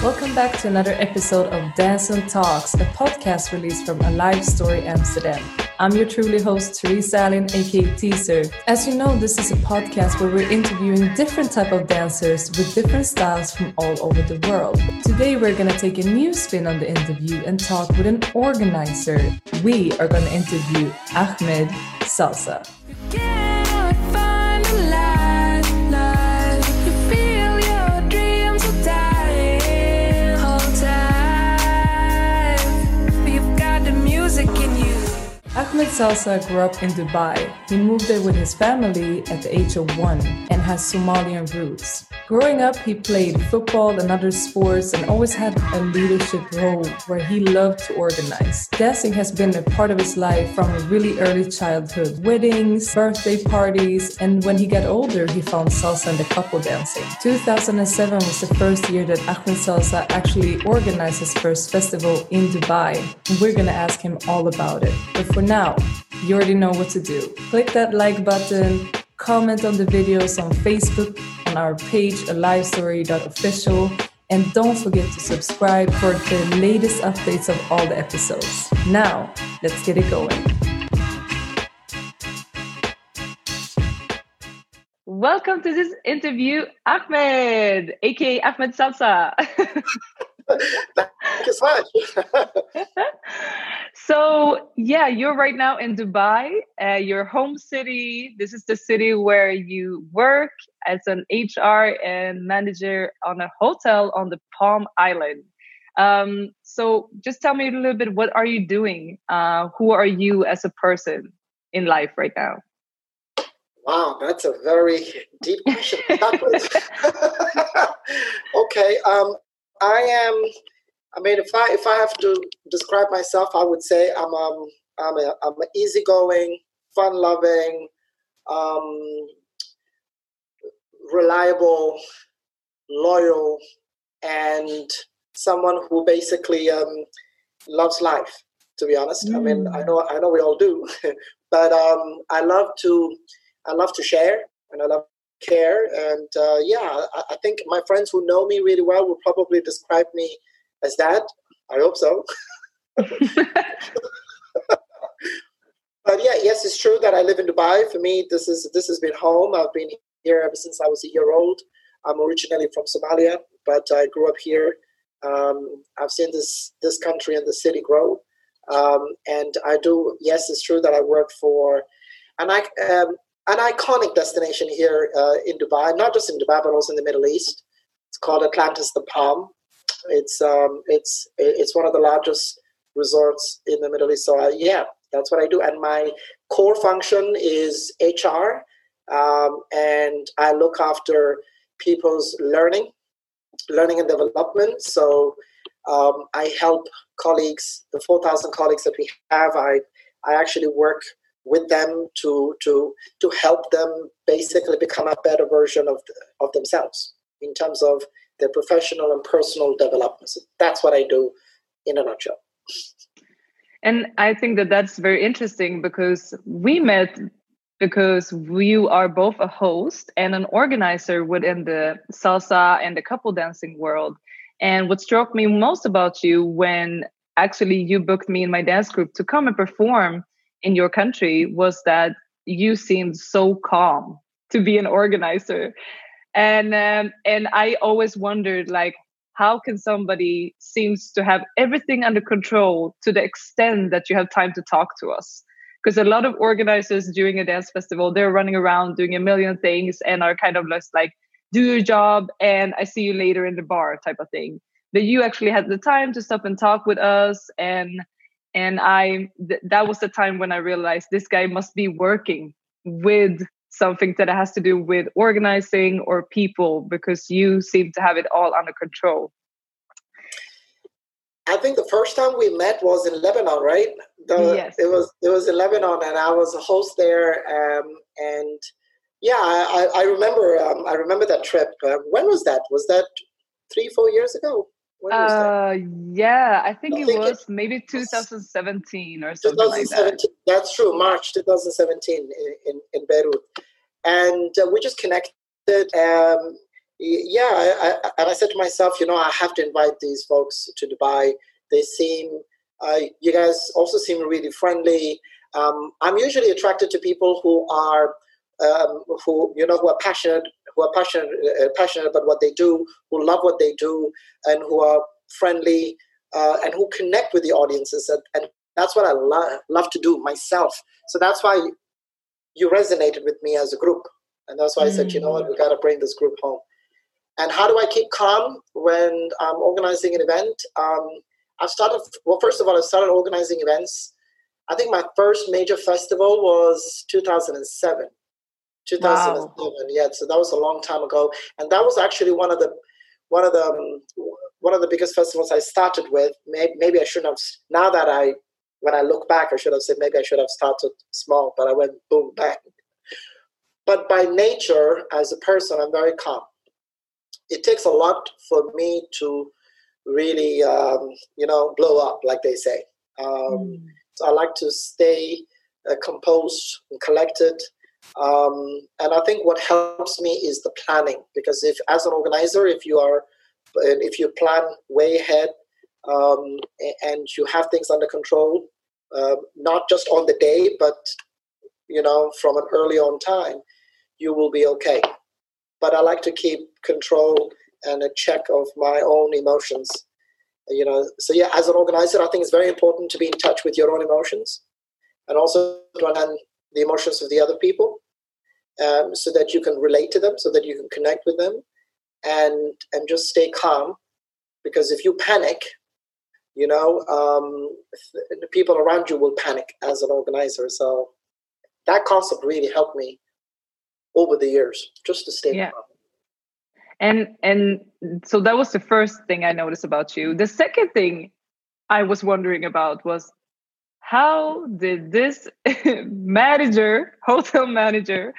Welcome back to another episode of Dance and Talks, a podcast released from Alive Story Amsterdam. I'm your truly host, Teresa Allen, aka Teaser. As you know, this is a podcast where we're interviewing different type of dancers with different styles from all over the world. Today, we're gonna take a new spin on the interview and talk with an organizer. We are gonna interview Ahmed Salsa. Ahmed Salsa grew up in Dubai. He moved there with his family at the age of one and has Somalian roots. Growing up, he played football and other sports and always had a leadership role where he loved to organize. Dancing has been a part of his life from a really early childhood weddings, birthday parties, and when he got older, he found salsa and the couple dancing. 2007 was the first year that Ahmed Salsa actually organized his first festival in Dubai. We're gonna ask him all about it. But for now, you already know what to do. Click that like button, comment on the videos on Facebook on our page alivestory.official and don't forget to subscribe for the latest updates of all the episodes. Now, let's get it going. Welcome to this interview, Ahmed, aka Ahmed Salsa. Thank you so much. so, yeah, you're right now in Dubai, uh, your home city. This is the city where you work as an HR and manager on a hotel on the Palm Island. Um, so, just tell me a little bit what are you doing? Uh, who are you as a person in life right now? Wow, that's a very deep question. okay, um, I am. I mean, if I if I have to describe myself, I would say I'm um I'm a I'm an easygoing, fun loving, um, reliable, loyal, and someone who basically um, loves life. To be honest, mm. I mean, I mm. know I know we all do, but um, I love to I love to share and I love care. And uh, yeah, I, I, think my friends who know me really well will probably describe me as that. I hope so. but yeah, yes, it's true that I live in Dubai. For me, this is this has been home. I've been here ever since I was a year old. I'm originally from Somalia, but I grew up here. Um, I've seen this this country and the city grow. Um, and I do. Yes, it's true that I work for, and I um, an iconic destination here uh, in Dubai, not just in Dubai, but also in the Middle East. It's called Atlantis the Palm. It's um, it's it's one of the largest resorts in the Middle East. So uh, yeah, that's what I do. And my core function is HR, um, and I look after people's learning, learning and development. So um, I help colleagues, the four thousand colleagues that we have. I I actually work with them to to to help them basically become a better version of of themselves in terms of their professional and personal development. So that's what I do in a nutshell. And I think that that's very interesting because we met because you are both a host and an organizer within the salsa and the couple dancing world. And what struck me most about you when actually you booked me in my dance group to come and perform in your country was that you seemed so calm to be an organizer. And um, and i always wondered like how can somebody seems to have everything under control to the extent that you have time to talk to us? Because a lot of organizers during a dance festival they're running around doing a million things and are kind of just like do your job and i see you later in the bar type of thing. That you actually had the time to stop and talk with us and and i th- that was the time when i realized this guy must be working with something that has to do with organizing or people because you seem to have it all under control. I think the first time we met was in lebanon right? The, yes. it was it was in lebanon and i was a host there um, and yeah i, I remember um, i remember that trip. Uh, when was that? Was that three four years ago uh, yeah, I think I it think was it, maybe 2017 or something 2017. Like that. That's true, March 2017 in, in, in Beirut. And uh, we just connected um, yeah, I, I, and I said to myself, you know, I have to invite these folks to Dubai. They seem, uh, you guys also seem really friendly. Um, I'm usually attracted to people who are, um, who you know, who are passionate, who are passionate, uh, passionate about what they do, who love what they do, and who are friendly uh, and who connect with the audiences. And, and that's what I lo- love to do myself. So that's why you resonated with me as a group. And that's why mm. I said, you know what, we got to bring this group home. And how do I keep calm when I'm organizing an event? Um, I've started, well, first of all, I started organizing events. I think my first major festival was 2007. 2007, wow. yeah. So that was a long time ago, and that was actually one of the one of the um, one of the biggest festivals I started with. Maybe, maybe I shouldn't have. Now that I, when I look back, I should have said maybe I should have started small, but I went boom bang. But by nature, as a person, I'm very calm. It takes a lot for me to really, um, you know, blow up, like they say. Um, mm. So I like to stay uh, composed and collected. Um, and I think what helps me is the planning because if, as an organizer, if you are, if you plan way ahead um, and you have things under control, uh, not just on the day, but you know, from an early on time, you will be okay. But I like to keep control and a check of my own emotions. You know, so yeah, as an organizer, I think it's very important to be in touch with your own emotions and also to understand the emotions of the other people um, so that you can relate to them, so that you can connect with them and and just stay calm because if you panic you know um, the people around you will panic as an organizer so that concept really helped me over the years just to stay yeah. calm. And and so that was the first thing I noticed about you. The second thing I was wondering about was how did this manager, hotel manager,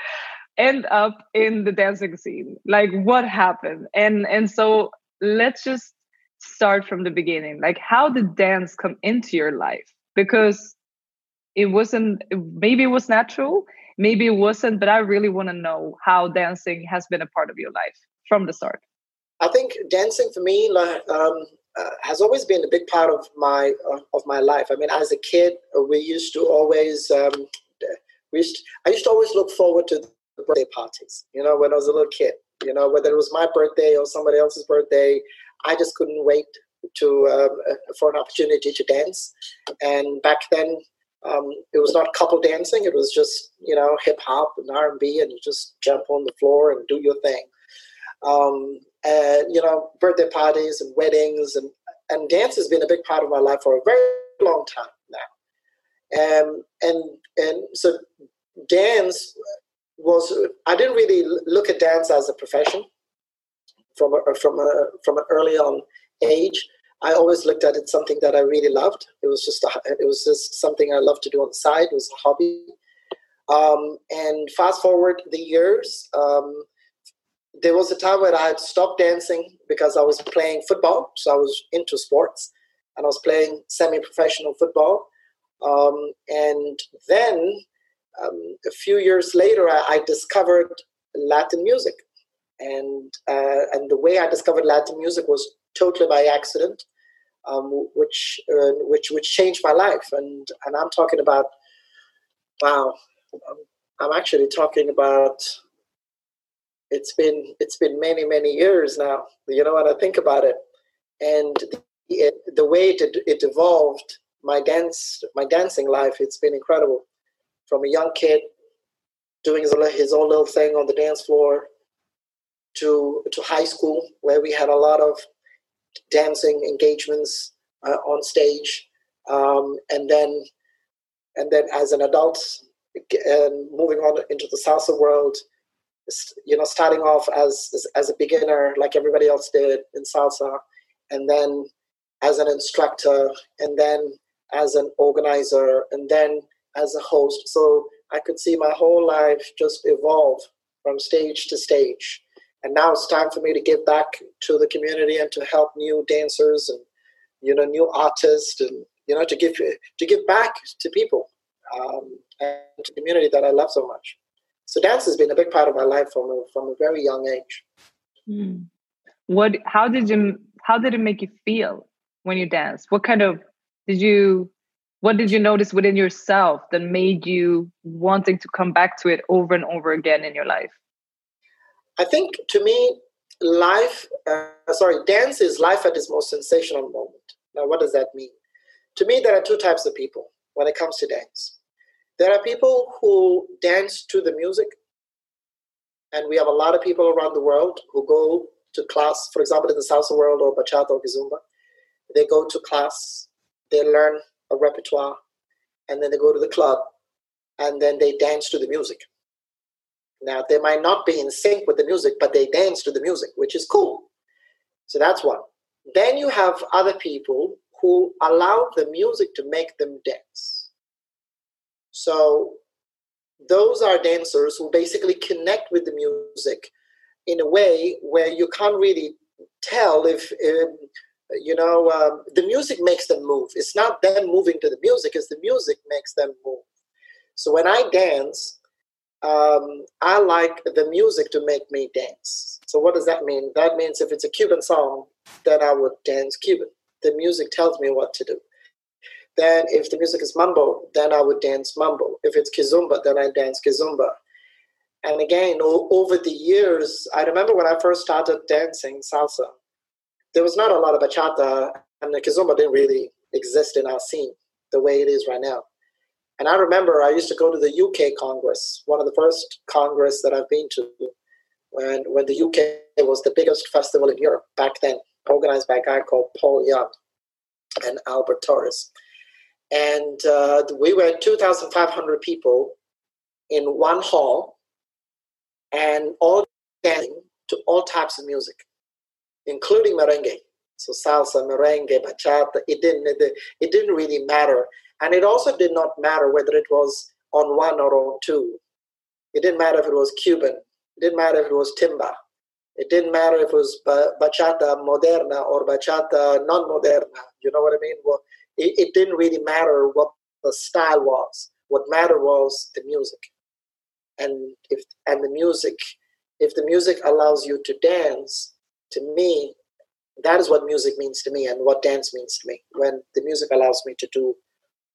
end up in the dancing scene? Like what happened? And and so let's just start from the beginning. Like how did dance come into your life? Because it wasn't maybe it was natural maybe it wasn't but i really want to know how dancing has been a part of your life from the start i think dancing for me like um, uh, has always been a big part of my uh, of my life i mean as a kid we used to always um, we used to, i used to always look forward to the birthday parties you know when i was a little kid you know whether it was my birthday or somebody else's birthday i just couldn't wait to um, uh, for an opportunity to dance and back then um, it was not couple dancing. It was just you know hip hop and R and B, and you just jump on the floor and do your thing. Um, and you know birthday parties and weddings and and dance has been a big part of my life for a very long time now. And and and so dance was I didn't really look at dance as a profession from a, from a, from an early on age. I always looked at it something that I really loved. It was just a, it was just something I loved to do on the side. It was a hobby. Um, and fast forward the years, um, there was a time where I had stopped dancing because I was playing football. So I was into sports, and I was playing semi-professional football. Um, and then um, a few years later, I, I discovered Latin music, and uh, and the way I discovered Latin music was totally by accident um, which uh, which which changed my life. And and I'm talking about wow, I'm actually talking about it's been it's been many many years now. You know, when I think about it, and it, the way it it evolved, my dance my dancing life, it's been incredible. From a young kid doing his, his own little thing on the dance floor to to high school where we had a lot of dancing engagements uh, on stage, um, and then and then as an adult, and moving on into the salsa world, you know, starting off as, as a beginner like everybody else did in salsa, and then as an instructor, and then as an organizer, and then as a host. So I could see my whole life just evolve from stage to stage and now it's time for me to give back to the community and to help new dancers and you know new artists and you know to give to give back to people um, and to the community that I love so much. So dance has been a big part of my life from a, from a very young age. Mm. What? How did you? How did it make you feel when you danced? What kind of did you? What did you notice within yourself that made you wanting to come back to it over and over again in your life? I think to me, life. Uh, sorry, dance is life at its most sensational moment. Now, what does that mean? To me, there are two types of people when it comes to dance. There are people who dance to the music, and we have a lot of people around the world who go to class, for example, in the salsa world or bachata or kizomba. They go to class, they learn a repertoire, and then they go to the club, and then they dance to the music. Now, they might not be in sync with the music, but they dance to the music, which is cool. So that's one. Then you have other people who allow the music to make them dance. So those are dancers who basically connect with the music in a way where you can't really tell if, um, you know um, the music makes them move. It's not them moving to the music it's the music makes them move. So when i dance um, i like the music to make me dance. So what does that mean? That means if it's a cuban song then i would dance cuban. The music tells me what to do then if the music is mambo then i would dance mambo if it's kizomba then i dance kizomba and again, o- over the years, I remember when I first started dancing salsa, there was not a lot of bachata, and the kizomba didn't really exist in our scene the way it is right now. And I remember I used to go to the UK Congress, one of the first Congress that I've been to, when when the UK was the biggest festival in Europe back then, organized by a guy called Paul Young and Albert Torres. And uh, we were 2,500 people in one hall and all dancing to all types of music, including merengue. So salsa, merengue, bachata. It didn't. It, didn't really matter, and it also did not matter whether it was on one or on two. It didn't matter if it was Cuban. It didn't matter if it was timba. It didn't matter if it was bachata moderna or bachata non-moderna. You know what I mean? Well, it, it didn't really matter what the style was. What mattered was the music. And if and the music if the music allows you to dance to me that is what music means to me and what dance means to me. When the music allows me to do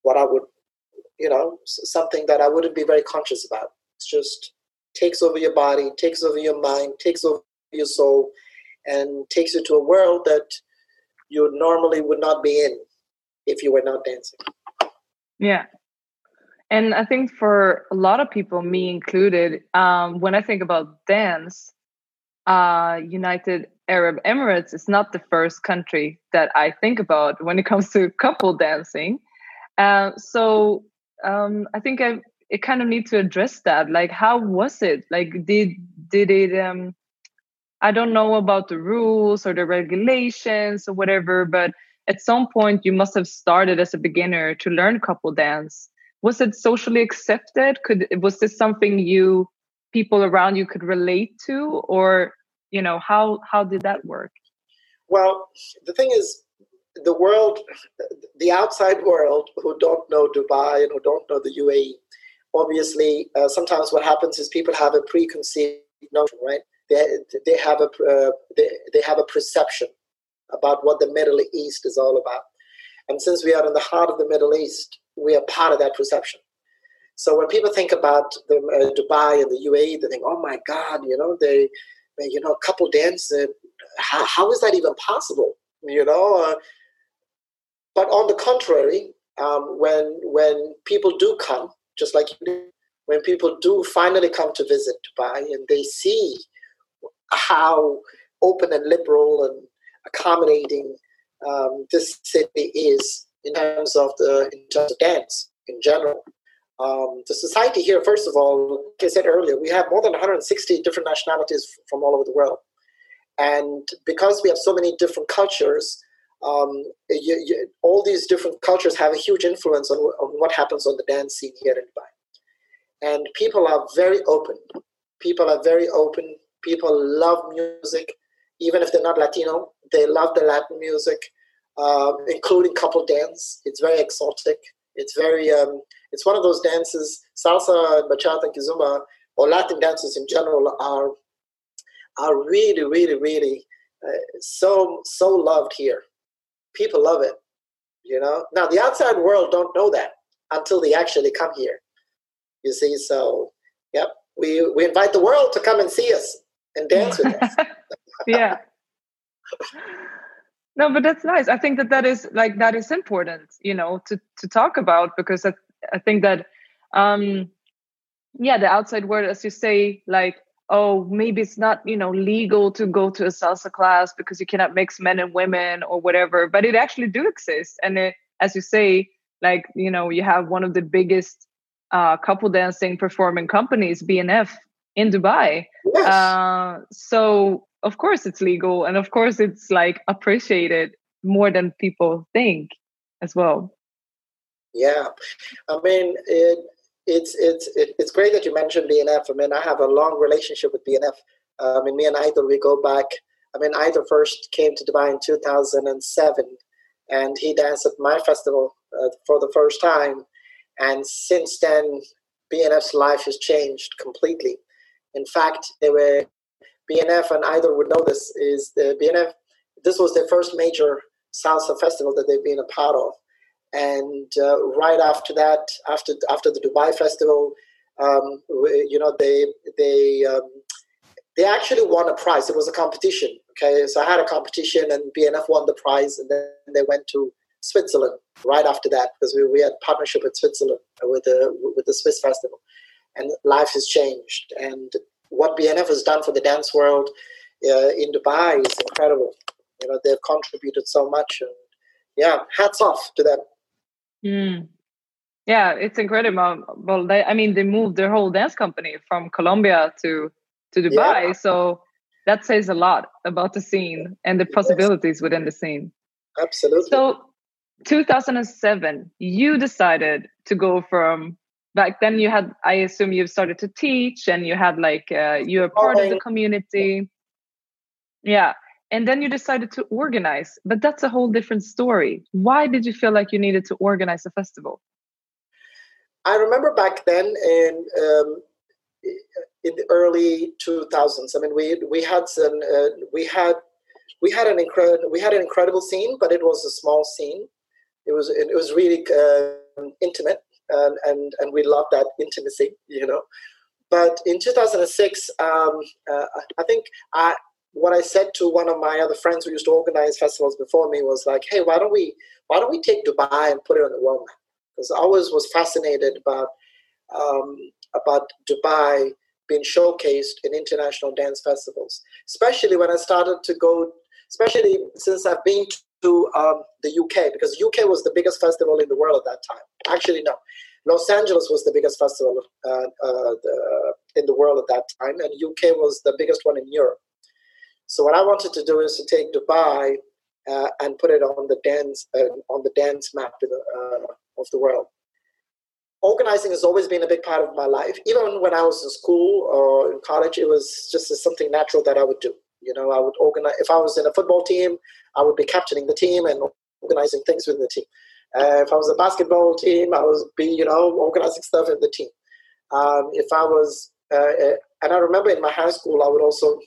what i would you know something that i wouldn't be very conscious about. It's just takes over your body takes over your mind takes over your soul and takes you to a world that you normally would not be in if you were not dancing yeah and I think for a lot of people, me included, um, when I think about dance, uh, United Arab Emirates is not the first country that I think about when it comes to couple dancing. Uh, so um, I think I it kind of need to address that. Like, how was it? Like, did did it? Um, I don't know about the rules or the regulations or whatever, but at some point you must have started as a beginner to learn couple dance. Was it socially accepted? Could was this something you people around you could relate to? Or you know how how did that work? Well the thing is the world the outside world who don't know dubai and who don't know the uae obviously uh, sometimes what happens is people have a preconceived notion right? They, they have a uh, they, they have a perception about what the middle east is all about and since we are in the heart of the middle east we are part of that perception. So when people think about the, uh, Dubai and the UAE, they think, "Oh my God, you know, they, they you know, a couple dance. How, how is that even possible?" You know. Uh, but on the contrary, um, when when people do come, just like you when people do finally come to visit Dubai and they see how open and liberal and accommodating um, this city is, in terms of the in terms of dance in general. Um, the society here, first of all, like I said earlier, we have more than 160 different nationalities from all over the world, and because we have so many different cultures, um, you, you, all these different cultures have a huge influence on, on what happens on the dance scene here in Dubai. And people are very open. People are very open. People love music, even if they're not Latino. They love the Latin music um, including couple dance. It's very exotic. It's very, um, it's one of those dances, salsa bachata kizomba or Latin dances in general are are really, really, really uh, so so loved here. People love it, you know. Now the outside world don't know that until they actually come here. You see, so yep, we we invite the world to come and see us and dance with us. yeah. No, but that's nice. I think that that is like that is important, you know, to to talk about because I, I think that um yeah, the outside world as you say like oh maybe it's not you know legal to go to a salsa class because you cannot mix men and women or whatever but it actually do exist and it, as you say like you know you have one of the biggest uh, couple dancing performing companies bnf in dubai yes. uh, so of course it's legal and of course it's like appreciated more than people think as well yeah i mean it, it's it's it's great that you mentioned bnf i mean i have a long relationship with bnf i mean me and Aitor, we go back i mean Aitor first came to dubai in 2007 and he danced at my festival uh, for the first time. And since then, BNF's life has changed completely. In fact, they were BNF, and Aitor would know this, is the BNF. This was the first major salsa festival that they've been a part of. And uh, right after that, after after the Dubai festival, um, you know, they they um, they actually won a prize. It was a competition. Okay, so I had a competition, and BNF won the prize, and then they went to Switzerland right after that because we, we had partnership with Switzerland with the with the Swiss festival, and life has changed. And what BNF has done for the dance world uh, in Dubai is incredible. You know, they've contributed so much, and yeah, hats off to them. Mm. Yeah, it's incredible. Well, they, I mean, they moved their whole dance company from Colombia to to Dubai. Yeah. So that says a lot about the scene and the possibilities within the scene. Absolutely. So 2007, you decided to go from back then you had i assume you started to teach and you had like uh, you were part of the community. Yeah. And then you decided to organize but that's a whole different story. Why did you feel like you needed to organize a festival? I remember back then in um, in the early 2000s. I mean, we we had some, uh, we had we had an incredible we had an incredible scene, but it was a small scene. It was it was really uh, intimate, and, and and we love that intimacy, you know. But in 2006, um, uh, I think I what I said to one of my other friends who used to organize festivals before me was like, "Hey, why don't we why don't we take Dubai and put it on the world map?" Because I always was fascinated about um, about Dubai being showcased in international dance festivals, especially when I started to go, especially since I've been to um, the UK, because UK was the biggest festival in the world at that time. Actually, no. Los Angeles was the biggest festival uh, uh, the, in the world at that time, and UK was the biggest one in Europe. So what I wanted to do is to take Dubai uh, and put it on the dance uh, on the dance map the, uh, of the world organizing has always been a big part of my life. Even when I was in school or in college, it was just something natural that I would do. You know, I would organize. If I was in a football team, I would be captaining the team and organizing things within the team. Uh, if I was a basketball team, I was be you know organizing stuff in the team. Um, if I was, uh, uh, and I remember in my high school, I would also.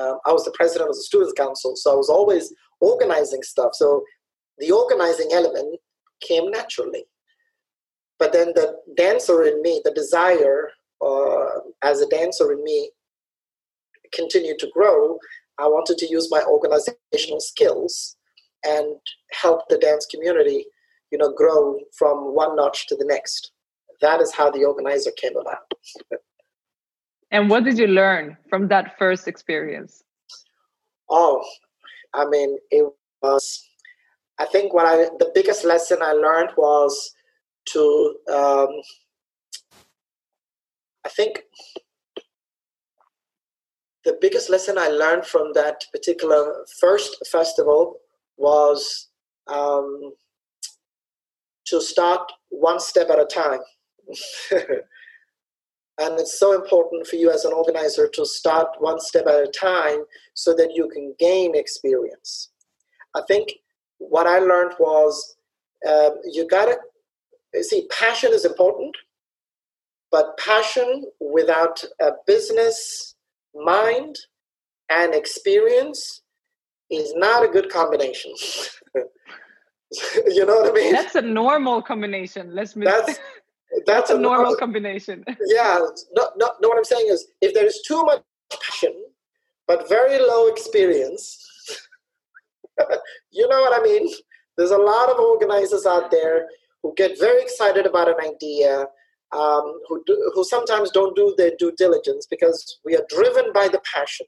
Um, I was the president of the students council, so I was always organizing stuff. So the organizing element came naturally but then the dancer in me, the desire uh, as a dancer in me, continued to grow. I wanted to use my organizational skills and help the dance community, you know, grow from one notch to the next. That is how the organizer came about. and what did you learn from that first experience? Oh, I mean, it was. I think what I the biggest lesson I learned was to um, I think the biggest lesson I learned from that particular first festival was um, to start one step at a time. and it's so important for you as an organizer to start one step at a time so that you can gain experience. I think what I learned was um, you got to see, passion is important, but passion without a business mind and experience is not a good combination. you know what I mean? That's a normal combination. Let's move. That's that's, that's a, normal, normal combination. Yeah. No, no, no. What I'm saying is, if there is too much passion but very low experience, you know what I mean? There's a lot of organizers out there who get very excited about an idea, um, who do, who sometimes don't do their due diligence because we are driven by the passion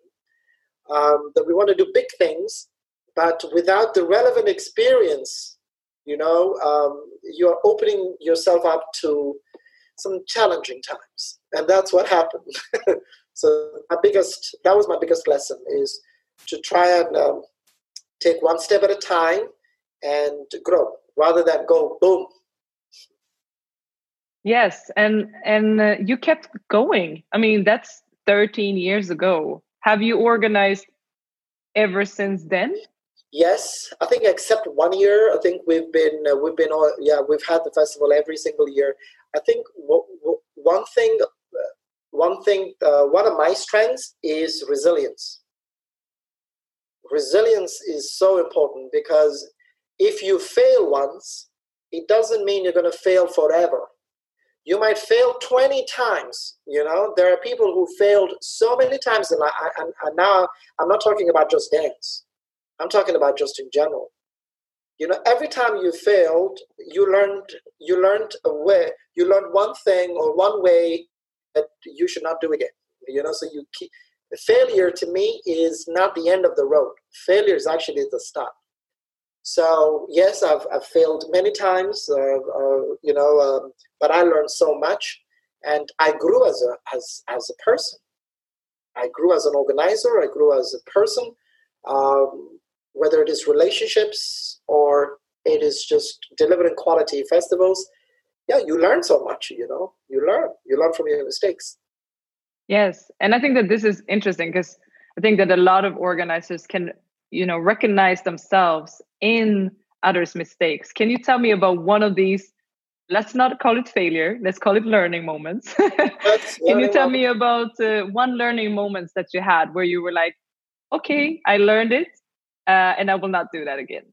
um, that we want to do big things, but without the relevant experience, you know, um, you're opening yourself up to some challenging times, and that's what happened. so my biggest that was my biggest lesson is to try and um, take one step at a time and grow rather than go boom yes and and uh, you kept going. I mean that's 13 years ago. Have you organized ever since then? Yes i think except one year i think we've been uh, we've been all yeah we've had the festival every single year. I think w- w- one thing uh, one thing uh, one of my strengths is resilience. Resilience is so important because if you fail once, it doesn't mean you're going to fail forever. You might fail 20 times. You know, there are people who failed so many times, and, I, and, and now I'm not talking about just dance. I'm talking about just in general. You know, every time you failed, you learned you learned a way. You learned one thing or one way that you should not do again. You know, so you keep failure to me is not the end of the road. Failure is actually the start. So yes, I've, I've failed many times, uh, uh, you know, um, but I learned so much, and I grew as a as as a person. I grew as an organizer. I grew as a person. Um, whether it is relationships or it is just delivering quality festivals, yeah, you learn so much. You know, you learn. You learn from your mistakes. Yes, and I think that this is interesting because I think that a lot of organizers can you know recognize themselves in others mistakes. Can you tell me about one of these let's not call it failure let's call it learning moments? Can you tell me about uh, one learning moments that you had where you were like okay i learned it uh, and i will not do that again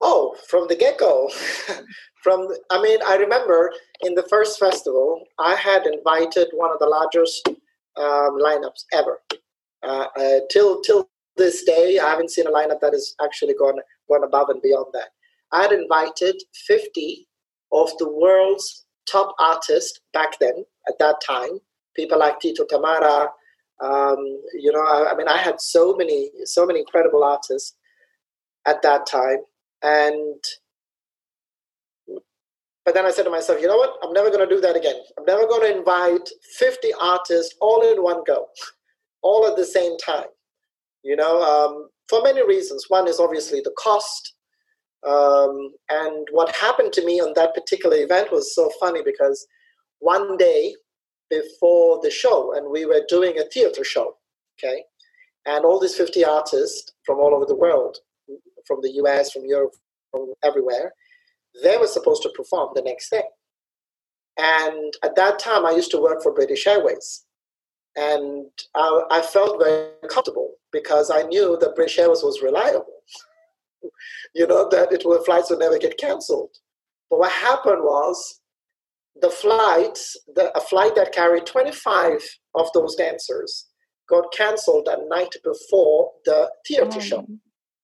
oh from the get-go. From i mean i remember in the first festival i had invited one of the largest um, lineups ever uh, uh, till till this day, I haven't seen a lineup that has actually gone gone above and beyond that. I had invited 50 of the world's top artists back then at that time, people like Tito Tamara. Um, you know, I, I mean, I had so many, so many incredible artists at that time, and but then I said to myself, you know what? I'm never going to do that again. I'm never going to invite 50 artists all in one go all at the same time. You know, um, for many reasons. One is obviously the cost. Um, and what happened to me on that particular event was so funny because one day before the show, and we were doing a theater show, okay, and all these 50 artists from all over the world, from the US, from Europe, from everywhere, they were supposed to perform the next day. And at that time, I used to work for British Airways. And I, I felt very comfortable because I knew that British Airways was reliable. you know, that it will, flights would never get canceled. But what happened was the flight, the, a flight that carried 25 of those dancers, got canceled that night before the theater mm. show.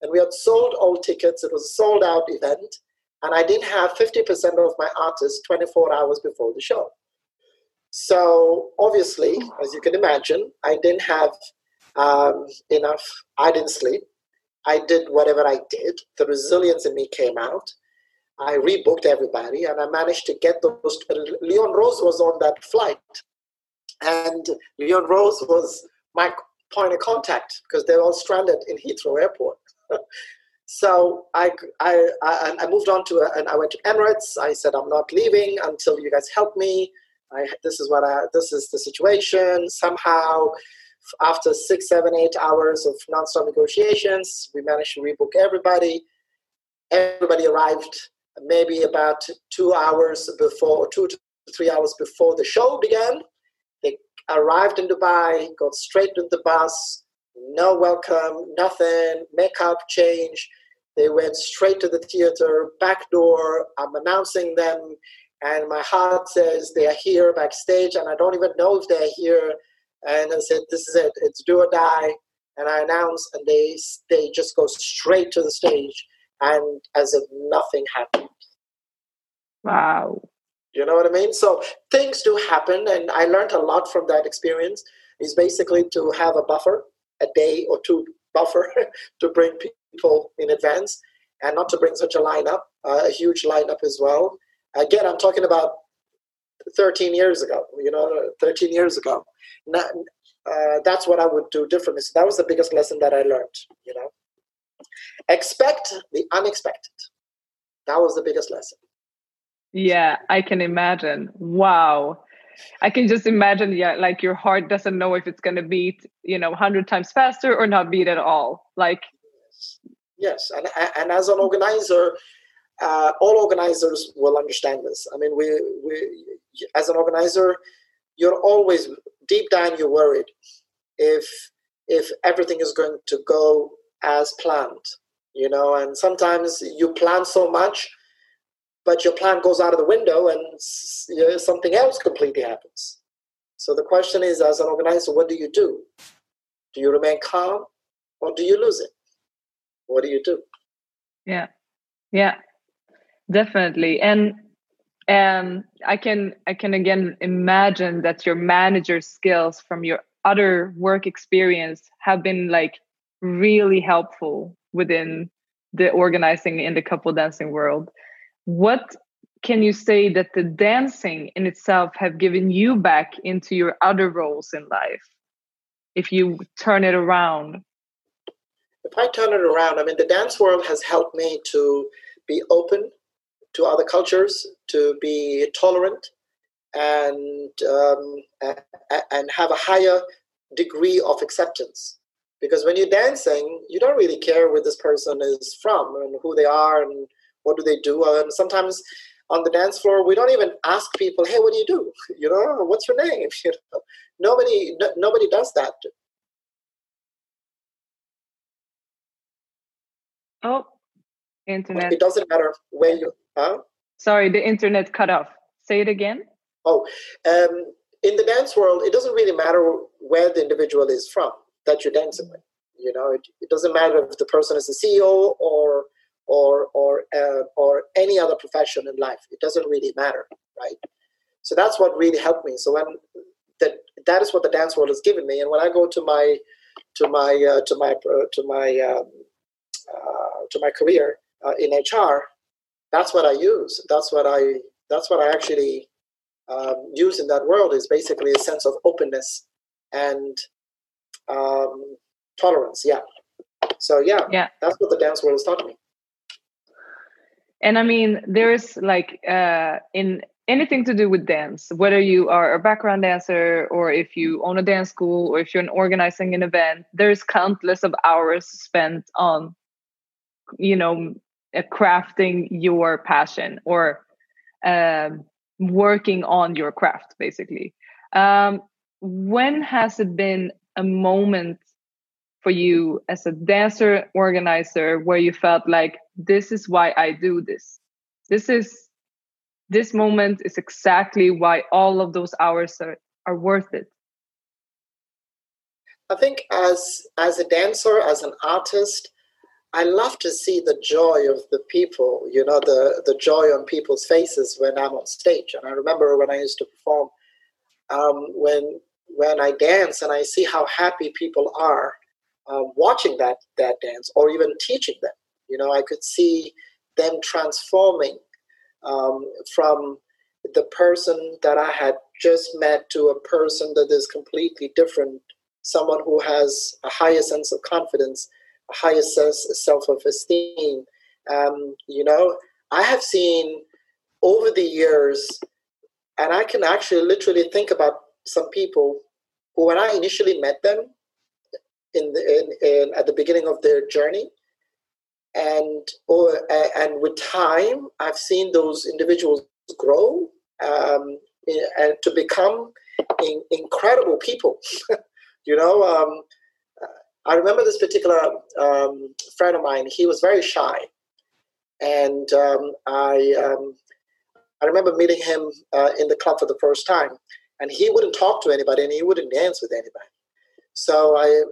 And we had sold all tickets. It was a sold out event. And I didn't have 50% of my artists 24 hours before the show. So obviously, as you can imagine, I didn't have um, enough. I didn't sleep. I did whatever I did. The resilience in me came out. I rebooked everybody, and I managed to get those. Leon Rose was on that flight, and Leon Rose was my point of contact because they're all stranded in Heathrow Airport. so I, I, I, I moved on to, and I went to Emirates. I said, I'm not leaving until you guys help me. I, this is what I, this is the situation. Somehow, after six, seven, eight hours of nonstop negotiations, we managed to rebook everybody. Everybody arrived maybe about two hours before, two to three hours before the show began. They arrived in Dubai, got straight to the bus, no welcome, nothing, makeup change. They went straight to the theater, back door. I'm announcing them, and my heart says they are here backstage, and I don't even know if they're here. And I said, "This is it. It's do or die." And I announce, and they they just go straight to the stage, and as if nothing happened. Wow. You know what I mean? So things do happen, and I learned a lot from that experience. Is basically to have a buffer, a day or two buffer, to bring people in advance, and not to bring such a lineup, uh, a huge lineup as well. Again, I'm talking about 13 years ago. You know, 13 years ago. Not, uh, that's what I would do differently. So that was the biggest lesson that I learned. You know, expect the unexpected. That was the biggest lesson. Yeah, I can imagine. Wow. I can just imagine, yeah, like your heart doesn't know if it's going to beat, you know, 100 times faster or not beat at all. Like, yes. And, and as an organizer, uh, all organizers will understand this. I mean, we, we, as an organizer, you're always deep down, you're worried if, if everything is going to go as planned, you know, and sometimes you plan so much but your plan goes out of the window and you know, something else completely happens. So the question is, as an organizer, what do you do? Do you remain calm or do you lose it? What do you do? Yeah, yeah, definitely. And um, I can I can again imagine that your manager skills from your other work experience have been like really helpful within the organizing in the couple dancing world. What can you say that the dancing in itself have given you back into your other roles in life? If you turn it around. If i turn it around i mean the dance world has helped me to be open to other cultures to be tolerant and um, and have a higher degree of acceptance because when you're dancing you don't really care where this person is from and who they are and what do they do? And sometimes on the dance floor, we don't even ask people, "Hey, what do you do? You know, what's your name?" You know, nobody, no, nobody does that. Oh, internet. It doesn't matter where you. Huh? Sorry, the internet cut off. Say it again. Oh, um, in the dance world, it doesn't really matter where the individual is from that you're dancing with. You know, it, it doesn't matter if the person is a CEO or or or uh, or any other profession in life. It doesn't really matter, right? So that's what really helped me. So when that that is what the dance world has given me, and when I go to my to my uh, to my uh, to my um, uh, to my career uh, in HR, that's what I use. That's what I that's what I actually um, use in that world is basically a sense of openness and um, tolerance. Yeah. So yeah, yeah, that's what the dance world has taught me and i mean there's like uh in anything to do with dance whether you are a background dancer or if you own a dance school or if you're organizing an event there's countless of hours spent on you know uh, crafting your passion or um, working on your craft basically um, when has it been a moment for you as a dancer organizer where you felt like this is why I do this. This is this moment is exactly why all of those hours are, are worth it. I think as as a dancer, as an artist, I love to see the joy of the people, you know, the, the joy on people's faces when I'm on stage. And I remember when I used to perform, um, when when I dance and I see how happy people are uh, watching that that dance or even teaching them. You know, I could see them transforming um, from the person that I had just met to a person that is completely different, someone who has a higher sense of confidence, higher sense self of esteem. Um, you know, I have seen over the years, and I can actually literally think about some people who, when I initially met them, in, the, in, in at the beginning of their journey and or and with time i've seen those individuals grow um, and to become in, incredible people. you know, um, I remember this particular um, friend of mine. He was very shy, and um, I um, I remember meeting him uh, in the club for the first time, and he wouldn't talk to anybody, and he wouldn't dance with anybody. So I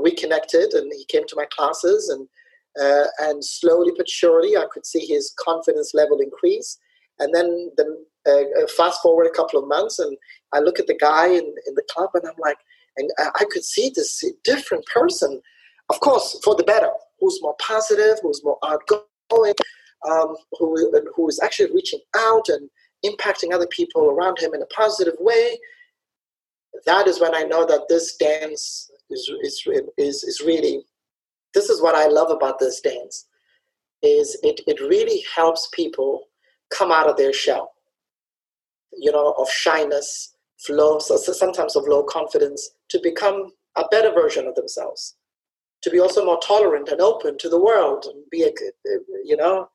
we connected, and he came to my classes, and uh, and slowly but surely, I could see his confidence level increase. And then the uh, fast forward a couple of months, and I look at the guy in, in the club, and I'm like, and I could see this different person, of course, for the better, who's more positive, who's more outgoing, um, who, who is actually reaching out and impacting other people around him in a positive way. That is when I know that this dance is, is, is, is really, this is what I love about this dance, is it, it really helps people come out of their shell, you know, of shyness, low, sometimes of low confidence, to become a better version of themselves, to be also more tolerant and open to the world, and be a, you know.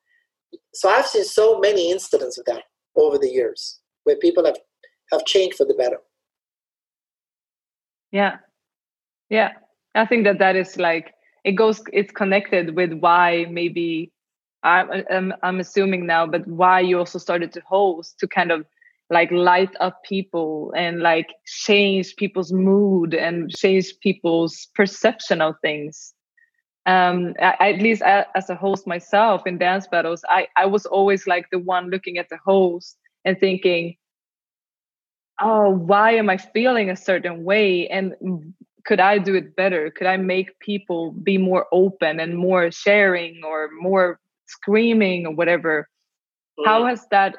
So I've seen so many incidents of that over the years where people have have changed for the better. Yeah, yeah. I think that that is like it goes. It's connected with why maybe I'm I'm, I'm assuming now, but why you also started to host to kind of like light up people and like change people's mood and change people's perception of things. Um I, at least as a host myself in dance battles i i was always like the one looking at the host and thinking oh why am i feeling a certain way? And could i do it better? Could i make people be more open and more sharing or more screaming or whatever? Mm. how has that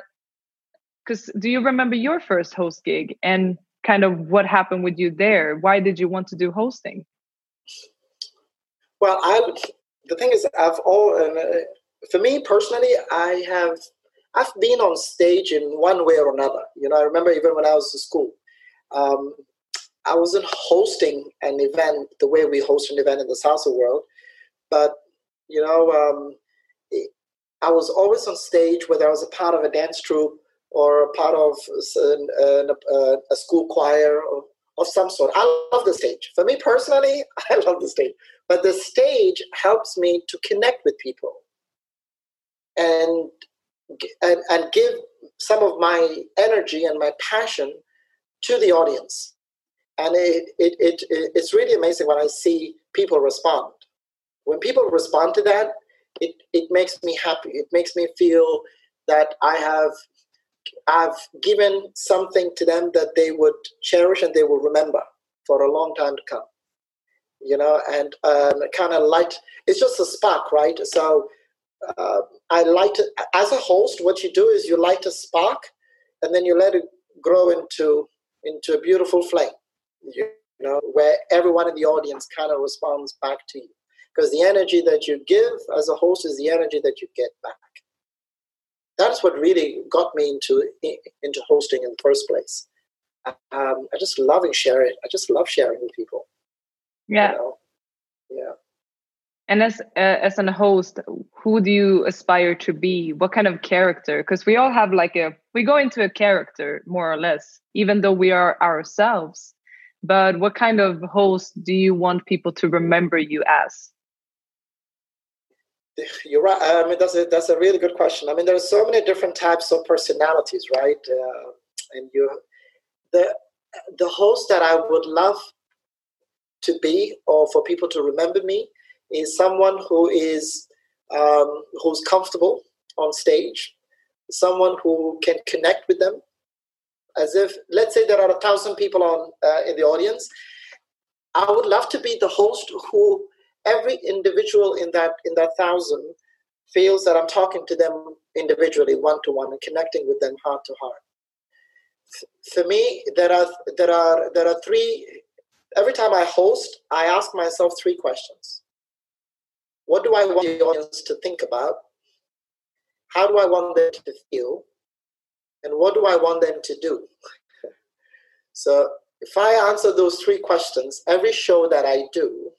because do you remember your first host gig and kind of what happened with you there? Why did you want to do hosting? Well i the thing is i've all uh, for me personally i have i've been on stage in one way or another. You know i remember even when i was in school um, i wasn't hosting an event the way we host an event in the salsa world but you know um, i was always on stage whether i was a part of a dance troupe or part of a, school choir or, of some sort. I love the stage. For me personally, I love the stage. But the stage helps me to connect with people and, and, and give some of my energy and my passion to the audience. And it, it, it, it's really amazing when I see people respond. When people respond to that, it, it makes me happy. It makes me feel that I have I've given something to them that they would cherish and they will remember for a long time to come. You know, and um, kind of light. It's just a spark, right? So uh, I light it as a host. What you do is you light a spark, and then you let it grow into into a beautiful flame. You know, where everyone in the audience kind of responds back to you, because the energy that you give as a host is the energy that you get back that's what really got me into into hosting in the first place. Um, I just loving sharing. I just love sharing with people. Yeah. You know? Yeah. And as uh, as an host, who do you aspire to be? What kind of character? Because we all have like a we go into a character more or less, even though we are ourselves. But what kind of host do you want people to remember you as? You're right. I mean, that's a, that's a really good question. I mean, there are so many different types of personalities, right? Uh, and you, the the host that I would love to be, or for people to remember me, is someone who is um, who's comfortable on stage, someone who can connect with them. As if, let's say, there are a thousand people on uh, in the audience, I would love to be the host who every individual in that in that thousand feels that I'm talking to them individually, one to one, and connecting with them heart to heart. For me, there are there are there are three. Every time I host, I ask myself three questions. What do I want the audience to think about? How do I want them to feel? And what do I want them to do? so if I answer those three questions, every show that I do,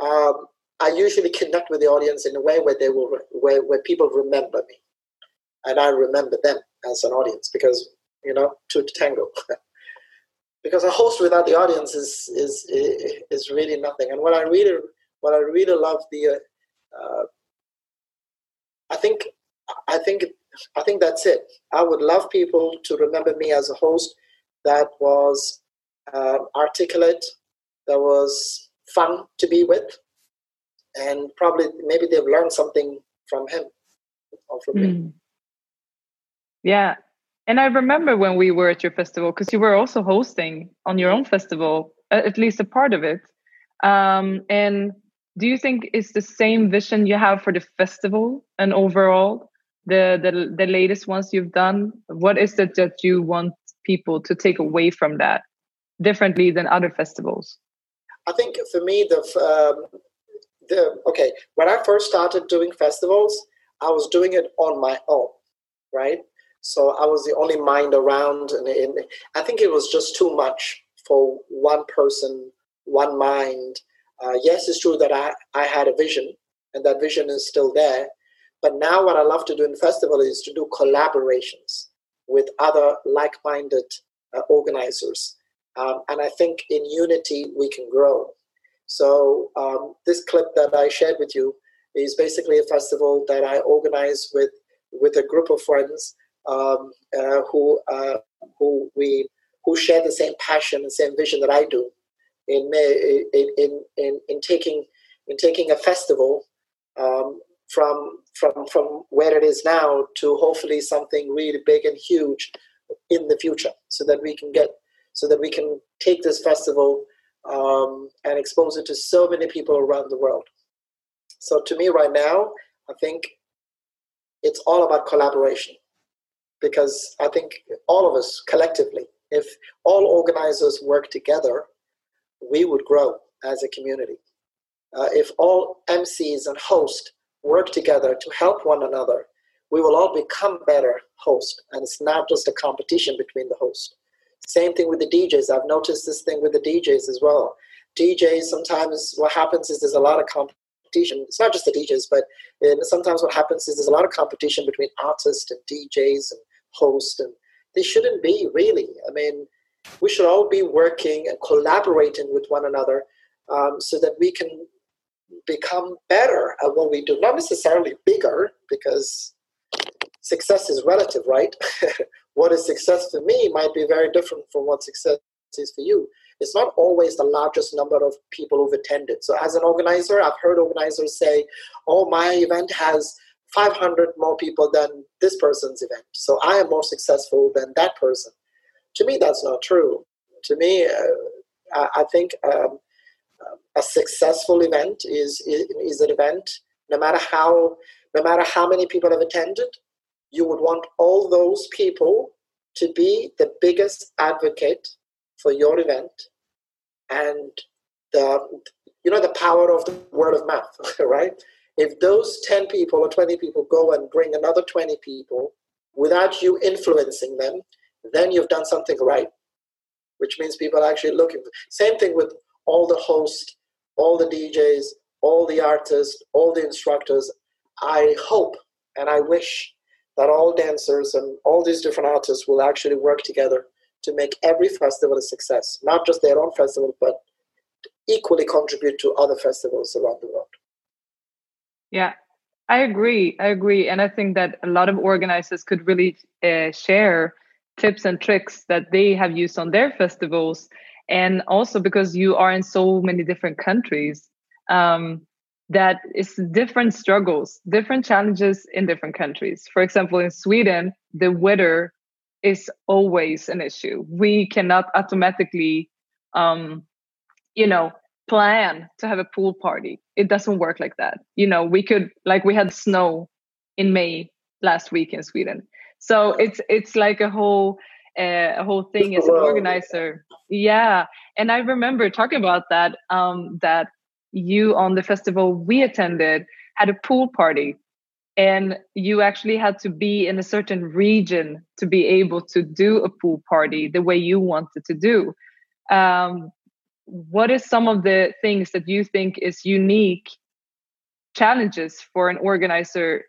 um, I usually connect with the audience in a way where they will where, where people remember me, and I remember them as an audience because you know, to, tango. because a host without the audience is is is really nothing. And what I really what I really love the uh, uh, I think I think I think that's it. I would love people to remember me as a host that was uh, articulate, that was fun to be with, and probably maybe they've learned something from him or from mm. me. Hmm. Yeah, and I remember when we were at your festival, because you were also hosting on your own festival, at least a part of it. Um, and do you think it's the same vision you have for the festival and overall the, the the latest ones you've done? What is it that you want people to take away from that differently than other festivals? I think for me, the um, the okay when I first started doing festivals, I was doing it on my own, right? So I was the only mind around, and, and I think it was just too much for one person, one mind. Uh, yes, it's true that I, I had a vision, and that vision is still there. But now, what I love to do in festival is to do collaborations with other like-minded uh, organizers, um, and I think in unity we can grow. So um, this clip that I shared with you is basically a festival that I organize with with a group of friends um, uh, who uh, who we who share the same passion and same vision that I do in in in in, in taking in taking a festival um, from from from where it is now to hopefully something really big and huge in the future, so that we can get so that we can take this festival um, and expose it to so many people around the world. So to me, right now, I think it's all about collaboration because I think all of us collectively, if all organizers work together, we would grow as a community. Uh, if all MCs and hosts work together to help one another, we will all become better hosts. And it's not just a competition between the hosts. Same thing with the DJs. I've noticed this thing with the DJs as well. DJs, sometimes what happens is there's a lot of competition. It's not just the DJs, but sometimes what happens is there's a lot of competition between artists and DJs and host and they shouldn't be really i mean we should all be working and collaborating with one another um, so that we can become better at what we do not necessarily bigger because success is relative right what is success for me might be very different from what success is for you it's not always the largest number of people who've attended so as an organizer i've heard organizers say oh my event has 500 more people than this person's event. So I am more successful than that person. To me, that's not true. To me, uh, I think um, a successful event is, is, is an event. No matter how no matter how many people have attended, you would want all those people to be the biggest advocate for your event and the you know the power of the word of mouth right if those 10 people or 20 people go and bring another 20 people without you influencing them, then you've done something right, which means people are actually looking. Same thing with all the hosts, all the DJs, all the artists, all the instructors. I hope and I wish that all dancers and all these different artists will actually work together to make every festival a success, not just their own festival, but equally contribute to other festivals around the world. Yeah, I agree. I agree. And I think that a lot of organizers could really uh, share tips and tricks that they have used on their festivals. And also because you are in so many different countries, um, that is different struggles, different challenges in different countries. For example, in Sweden, the weather is always an issue. We cannot automatically, um, you know, plan to have a pool party. It doesn't work like that. You know, we could like we had snow in May last week in Sweden. So it's it's like a whole uh, a whole thing as an organizer. Yeah, and I remember talking about that um, that you on the festival we attended had a pool party. And you actually had to be in a certain region to be able to do a pool party the way you wanted to do. Um, what is some of the things that you think is unique challenges for an organizer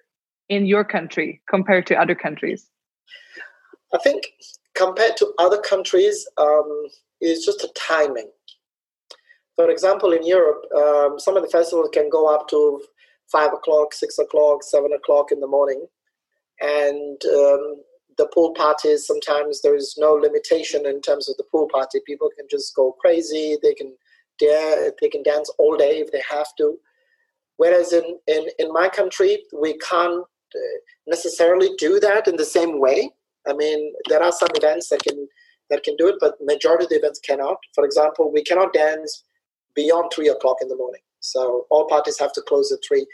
in your country compared to other countries? I think compared to other countries, um, is just the timing. For example, in Europe, um, some of the festivals can go up to five o'clock, six o'clock, seven o'clock in the morning, and um, the pool parties sometimes there is no limitation in terms of the pool party. People can just go crazy. They can dare, they can dance all day if they have to. Whereas in in, in my country, we can't uh, necessarily do that in the same way. I mean, there are some events that can that can do it, but majority of the events cannot. For example, we cannot dance beyond three o'clock in the morning. So all parties have to close at three.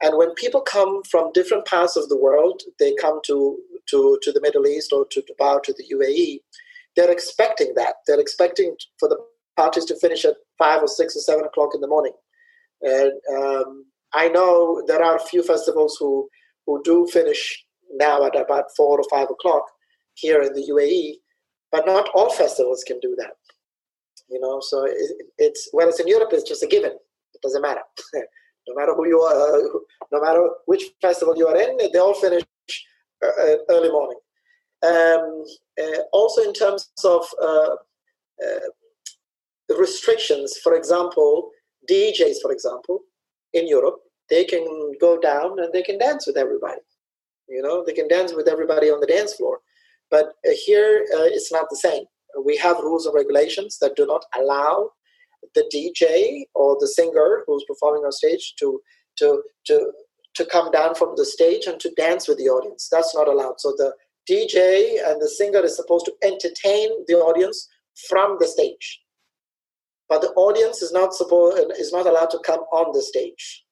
And when people come from different parts of the world, they come to to, to the Middle East or to Dubai to the UAE, they're expecting that. They're expecting for the parties to finish at five or six or seven o'clock in the morning. And um, I know there are a few festivals who who do finish now at about four or five o'clock here in the UAE, but not all festivals can do that. You know, so it, it's whereas in Europe it's just a given. It doesn't matter. no matter who you are, no matter which festival you are in, they all finish uh, uh, early morning. Um, uh, also, in terms of uh, uh, restrictions, for example, DJs, for example, in Europe, they can go down and they can dance with everybody. You know, they can dance with everybody on the dance floor. But uh, here, it's not the same. We have rules and regulations that do not allow the DJ or the singer who's performing on stage to to to to come down from the stage and to dance with the audience. That's not allowed. So the DJ and the singer is supposed to entertain the audience from the stage. But the audience is not supposed is not allowed to come on the stage.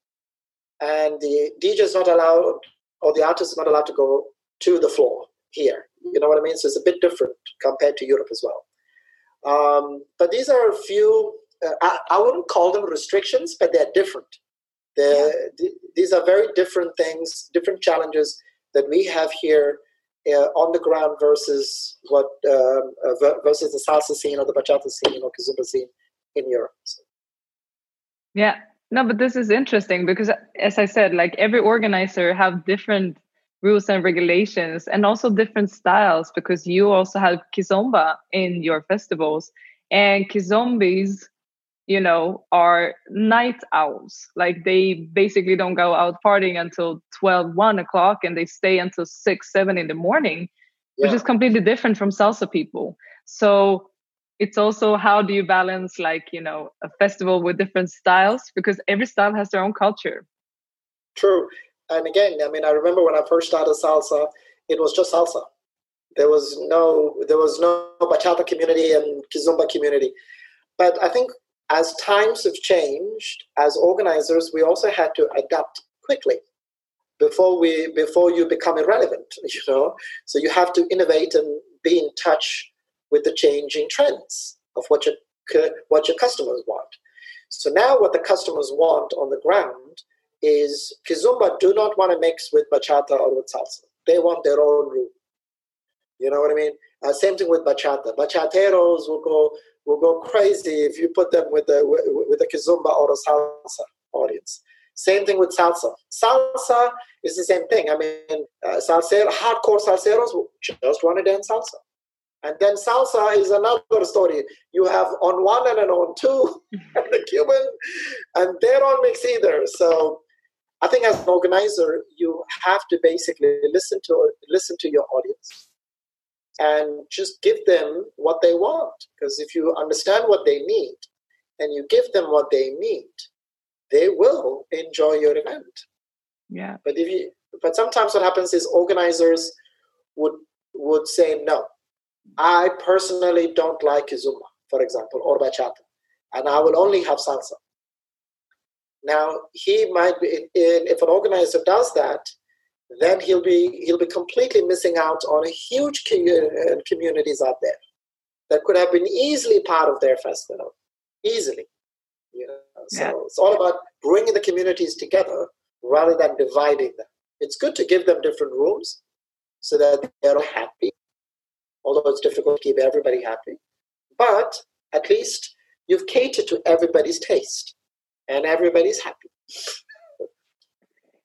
And the DJ is not allowed or the artist is not allowed to go to the floor here. You know what I mean? So it's a bit different compared to Europe as well. Um, but these are a few, uh, I, I wouldn't call them restrictions, but they're different yeah. th- these are very different things, different challenges that we have here uh, on the ground versus what um, uh, versus the salsa scene or the bachata scene or kizomba scene in Europe. So. Yeah, no, but this is interesting because, as I said, like every organizer have different rules and regulations and also different styles because you also have kizomba in your festivals and kizombis you know, are night owls. Like they basically don't go out partying until 12, 1 o'clock and they stay until 6, 7 in the morning, yeah. which is completely different from salsa people. So it's also how do you balance like, you know, a festival with different styles because every style has their own culture. True. And again, I mean, I remember when I first started salsa, it was just salsa. There was no there was no bachata community and kizomba community. But I think as times have changed, as organizers, we also had to adapt quickly before we before you become irrelevant. You know, so you have to innovate and be in touch with the changing trends of what your what your customers want. So now, what the customers want on the ground is Kizomba do not want to mix with bachata or with salsa. They want their own room. You know what I mean? Uh, same thing with bachata. Bachateros will go will go crazy if you put them with the with a kizomba or a salsa audience. Same thing with salsa. Salsa is the same thing. I mean, uh, salsero, hardcore salseros just want to dance salsa. And then salsa is another story. You have on one and on two, and the Cuban, and they don't mix either. So I think as an organizer, you have to basically listen to listen to your audience and just give them what they want. Because if you understand what they need and you give them what they need, they will enjoy your event. Yeah. But if you but sometimes what happens is organizers would would say no. I personally don't like Kizomba, for example, or bachata, and I will only have salsa. Now he might be if an organizer does that, then he'll be he'll be completely missing out on a huge uh, communities out there that could have been easily part of their festival, easily. You know, so yeah. it's all about bringing the communities together rather than dividing them. It's good to give them different rooms so that they're happy, although it's difficult to keep everybody happy. But at least you've catered to everybody's taste and everybody's happy.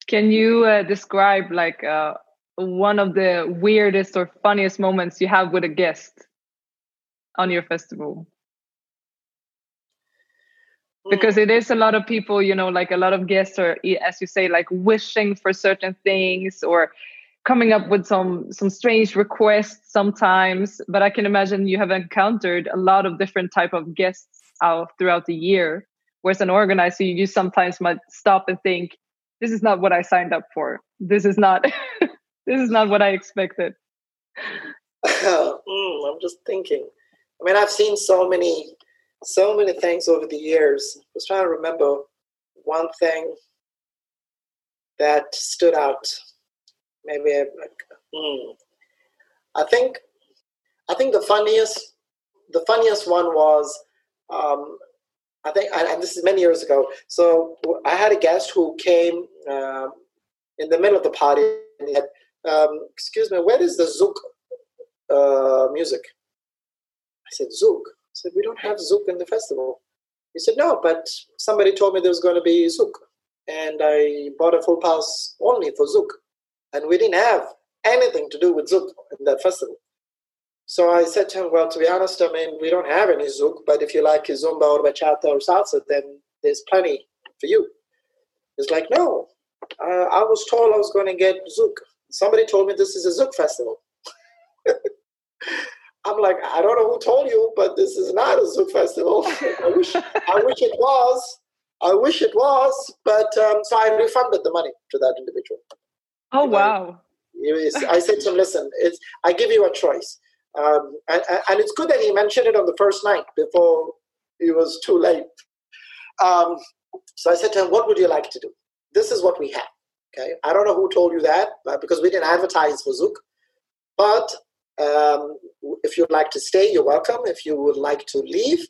Can you uh, describe like uh, one of the weirdest or funniest moments you have with a guest on your festival? Because it is a lot of people, you know, like a lot of guests are, as you say, like wishing for certain things or coming up with some some strange requests sometimes. But I can imagine you have encountered a lot of different type of guests out throughout the year. Whereas an organizer, you sometimes might stop and think, "This is not what I signed up for. This is not." this is not what I expected. mm, I'm just thinking. I mean, I've seen so many, so many things over the years. I was trying to remember one thing that stood out. Maybe I, mm, I think, I think the funniest, the funniest one was, um, I think, and this is many years ago. So I had a guest who came uh, in the middle of the party and he had um, excuse me, where is the Zouk uh, music? I said, Zouk. I said, we don't have Zouk in the festival. He said, no, but somebody told me there was going to be Zouk. And I bought a full pass only for Zouk. And we didn't have anything to do with Zouk in that festival. So I said to him, well, to be honest, I mean, we don't have any Zouk, but if you like Zumba or Bachata or Salsa, then there's plenty for you. He's like, no, uh, I was told I was going to get Zouk somebody told me this is a Zouk festival. I'm like, I don't know who told you, but this is not a Zouk festival. I wish, I wish it was. I wish it was, but um, so I refunded the money to that individual. Oh wow! I, I said to him, "Listen, it's I give you a choice, um, and, and it's good that he mentioned it on the first night before it was too late." Um, so I said to him, "What would you like to do? This is what we have. Okay, I don't know who told you that because we didn't advertise for Zouk. But um, if you'd like to stay, you're welcome. If you would like to leave,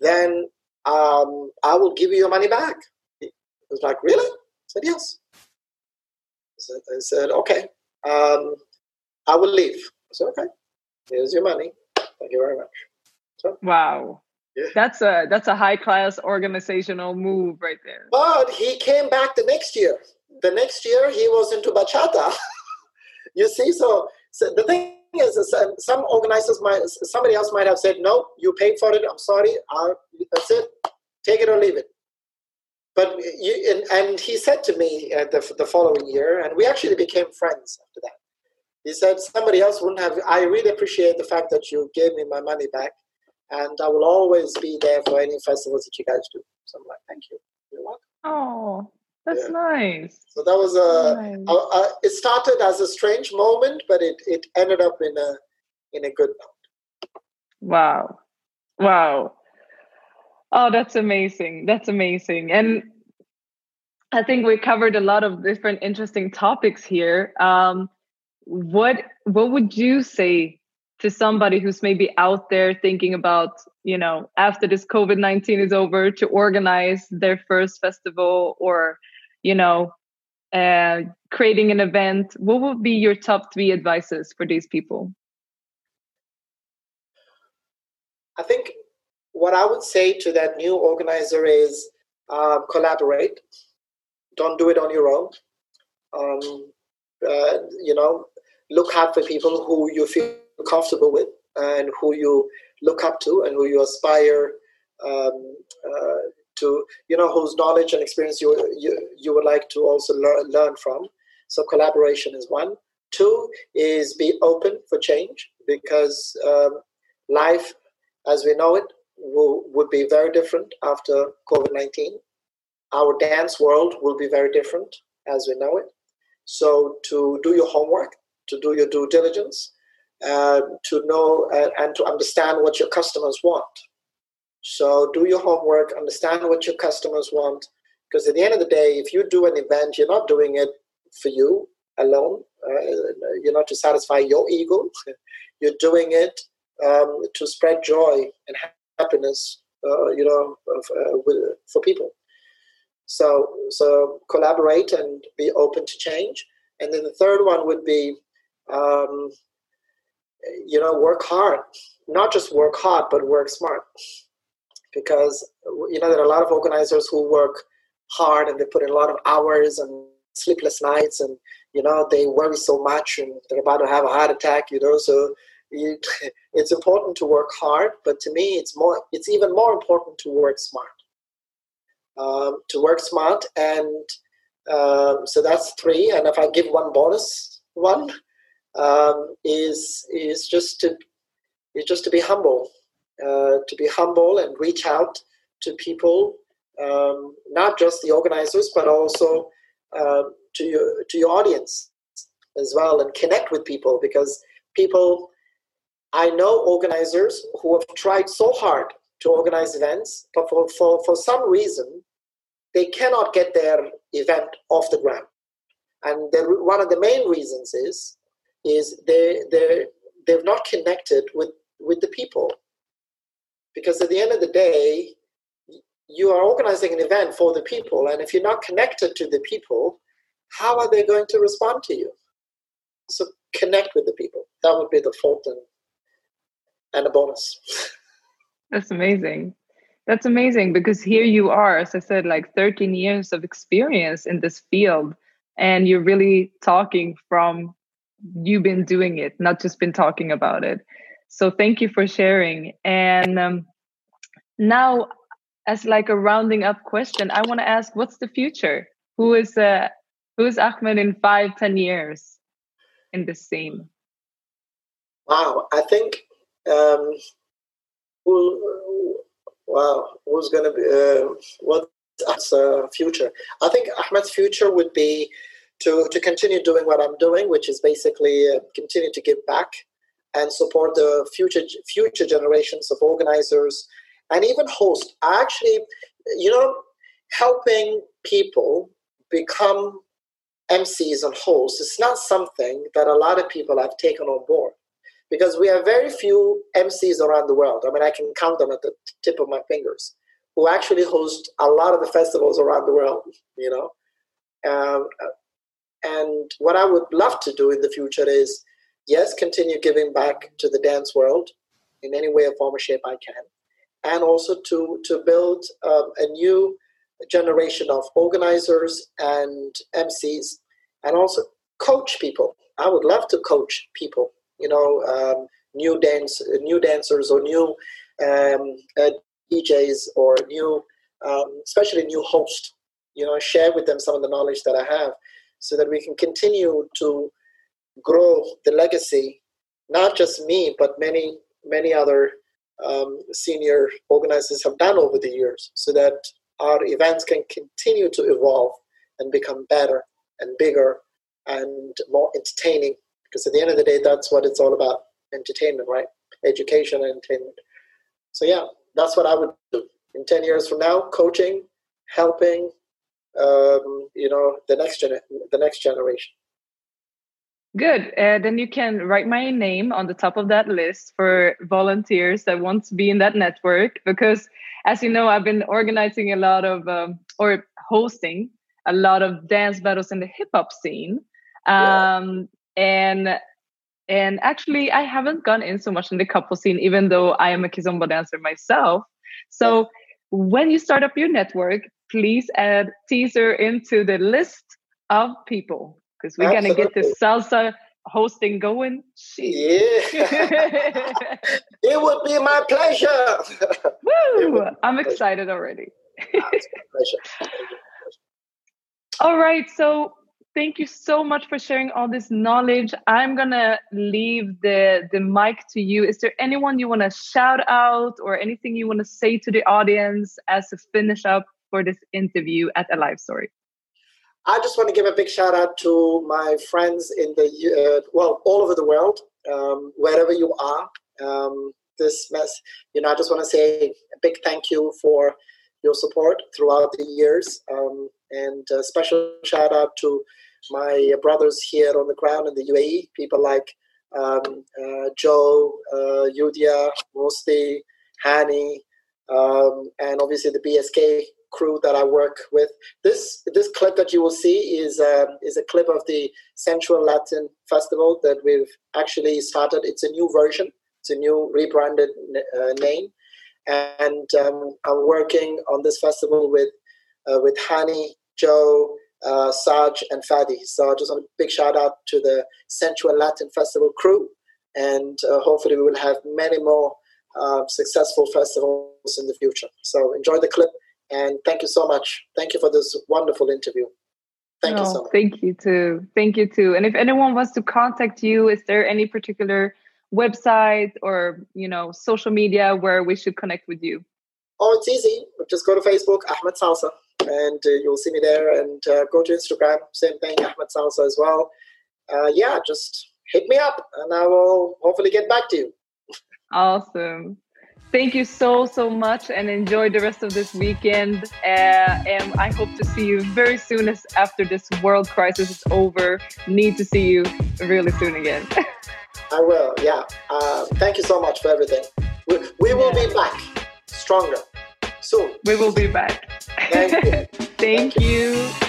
then um, I will give you your money back. He was like, really? I said, yes. I said, I said okay, um, I will leave. I said, okay, here's your money. Thank you very much. So, wow. Yeah. That's a that's a high class organizational move right there. But he came back the next year the next year he was into bachata. you see, so, so, the thing is, is um, some organizers might, somebody else might have said, no, you paid for it. I'm sorry. Uh, that's it. Take it or leave it. But you, and, and he said to me uh, the, the following year, and we actually became friends after that. He said, somebody else wouldn't have. I really appreciate the fact that you gave me my money back, and I will always be there for any festivals that you guys do. So I'm like, thank you. You're welcome. Oh, that's yeah. nice. So that was a, nice. a, a, It started as a strange moment, but it it ended up in a in a good note. Wow, wow. Oh, that's amazing. That's amazing. And I think we covered a lot of different interesting topics here. Um, what what would you say to somebody who's maybe out there thinking about, you know, after this COVID 19 is over to organize their first festival or you know, uh, creating an event, what would be your top three advices for these people? I think what I would say to that new organizer is uh, collaborate. Don't do it on your own. Um, uh, you know, look out for people who you feel comfortable with and who you look up to and who you aspire um, uh, to you know whose knowledge and experience you you, you would like to also learn, learn from. So collaboration is one. Two is be open for change because um, life as we know it will, would be very different after covid-19 our dance world will be very different as we know it. So to do your homework to do your due diligence uh, to know uh, and to understand what your customers want so do your homework, understand what your customers want. Because at the end of the day, if you do an event, you're not doing it for you alone. Uh, you're not to satisfy your ego. You're doing it um, to spread joy and happiness, uh, you know, uh, for people. So, so collaborate and be open to change. And then the third one would be, um, you know, work hard. Not just work hard, but work smart. Because you know there are a lot of organizers who work hard and they put in a lot of hours and sleepless nights and you know they worry so much and they're about to have a heart attack you know. So you, it's important to work hard but to me it's more it's even more important to work smart. Um, to work smart and um, so that's three. And if i give one bonus one um, is is just to is just to be humble uh, to be humble and reach out to people um, not just the organizers but also um, to your to your audience as well and connect with people because people I know organizers who have tried so hard to organize events, but for, for, for some reason, they cannot get their event off the ground. And one of the main reasons is, is they, they, they've not connected with, with the people. Because at the end of the day, you are organizing an event for the people, and if you're not connected to the people, how are they going to respond to you? So connect with the people. That would be the fault and, and a bonus. That's amazing. That's amazing because here you are, as I said, like 13 years of experience in this field, and you're really talking from you've been doing it, not just been talking about it. So thank you for sharing. And um, now, as like a rounding up question, I want to ask, what's the future? Who is uh, who is Ahmed in five, ten years in this scene? Wow, I think um, who, wow, who's to be uh, what's uh, future? I think Ahmed's future would be to to continue doing what I'm doing, which is basically uh, continue to give back and support the future future generations of organizers and even host. Actually, you know, helping people become MCs and hosts is not something that a lot of people have taken on board because we have very few MCs around the world. I mean, I can count them at the tip of my fingers who actually host a lot of the festivals around the world, you know. Um, and what I would love to do in the future is, yes, continue giving back to the dance world in any way, or form, or shape I can, and also to to build um, a new generation of organizers and MCs, and also coach people. I would love to coach people. You know, um, new dance, new dancers, or new um, uh, DJs, or new, um, especially new hosts. You know, share with them some of the knowledge that I have, so that we can continue to grow the legacy. Not just me, but many, many other um, senior organizers have done over the years, so that our events can continue to evolve and become better and bigger and more entertaining. Because at the end of the day, that's what it's all about entertainment, right? Education and entertainment. So, yeah, that's what I would do. In 10 years from now, coaching, helping, um, you know, the next, gen- the next generation. Good. Uh, then you can write my name on the top of that list for volunteers that want to be in that network. Because, as you know, I've been organizing a lot of um, or hosting a lot of dance battles in the hip hop scene, um, yeah. and and actually, I haven't gone in so much in the couple scene, even though I am a kizomba dancer myself. So, yeah. when you start up your network, please add teaser into the list of people because we're gonna get the salsa hosting going. Yeah, it would be my pleasure. Woo! I'm excited already. Ah, pleasure. all right, so thank you so much for sharing all this knowledge. I'm gonna leave the the mic to you. Is there anyone you want to shout out or anything you want to say to the audience as a finish up for this interview at Alive Story? I just want to give a big shout out to my friends in the uh, well, all over the world, um, wherever you are. Um, this mess, you know, I just want to say a big thank you for your support throughout the years, um, and a special shout out to my brothers here on the ground in the UAE, people like um, uh, Joe, uh, Yudia, Musti, Hani, um, and obviously the BSK crew that I work with. This this clip that you will see is uh, is a clip of the Sensual Latin Festival that we've actually started. It's a new version. It's a new rebranded uh, name, and um, I'm working on this festival with uh, with Hani, Joe, uh, Saj and Fadi. So just a big shout out to the Sensual Latin Festival crew, and uh, hopefully we will have many more uh, successful festivals in the future. So enjoy the clip, and thank you so much. Thank you for this wonderful interview. Thank no, you so much. Thank you too. Thank you too. And if anyone wants to contact you, is there any particular website or you know social media where we should connect with you? Oh, it's easy. Just go to Facebook, Ahmed Salsa, and uh, you'll see me there. And uh, go to Instagram, same thing, Ahmed Salsa as well. Uh, yeah, just hit me up, and I will hopefully get back to you. Awesome. Thank you so, so much and enjoy the rest of this weekend. Uh, and I hope to see you very soon as after this world crisis is over. Need to see you really soon again. I will, yeah. Uh, thank you so much for everything. We, we will yeah. be back stronger soon. We will be back. Thank you. thank, thank you. you.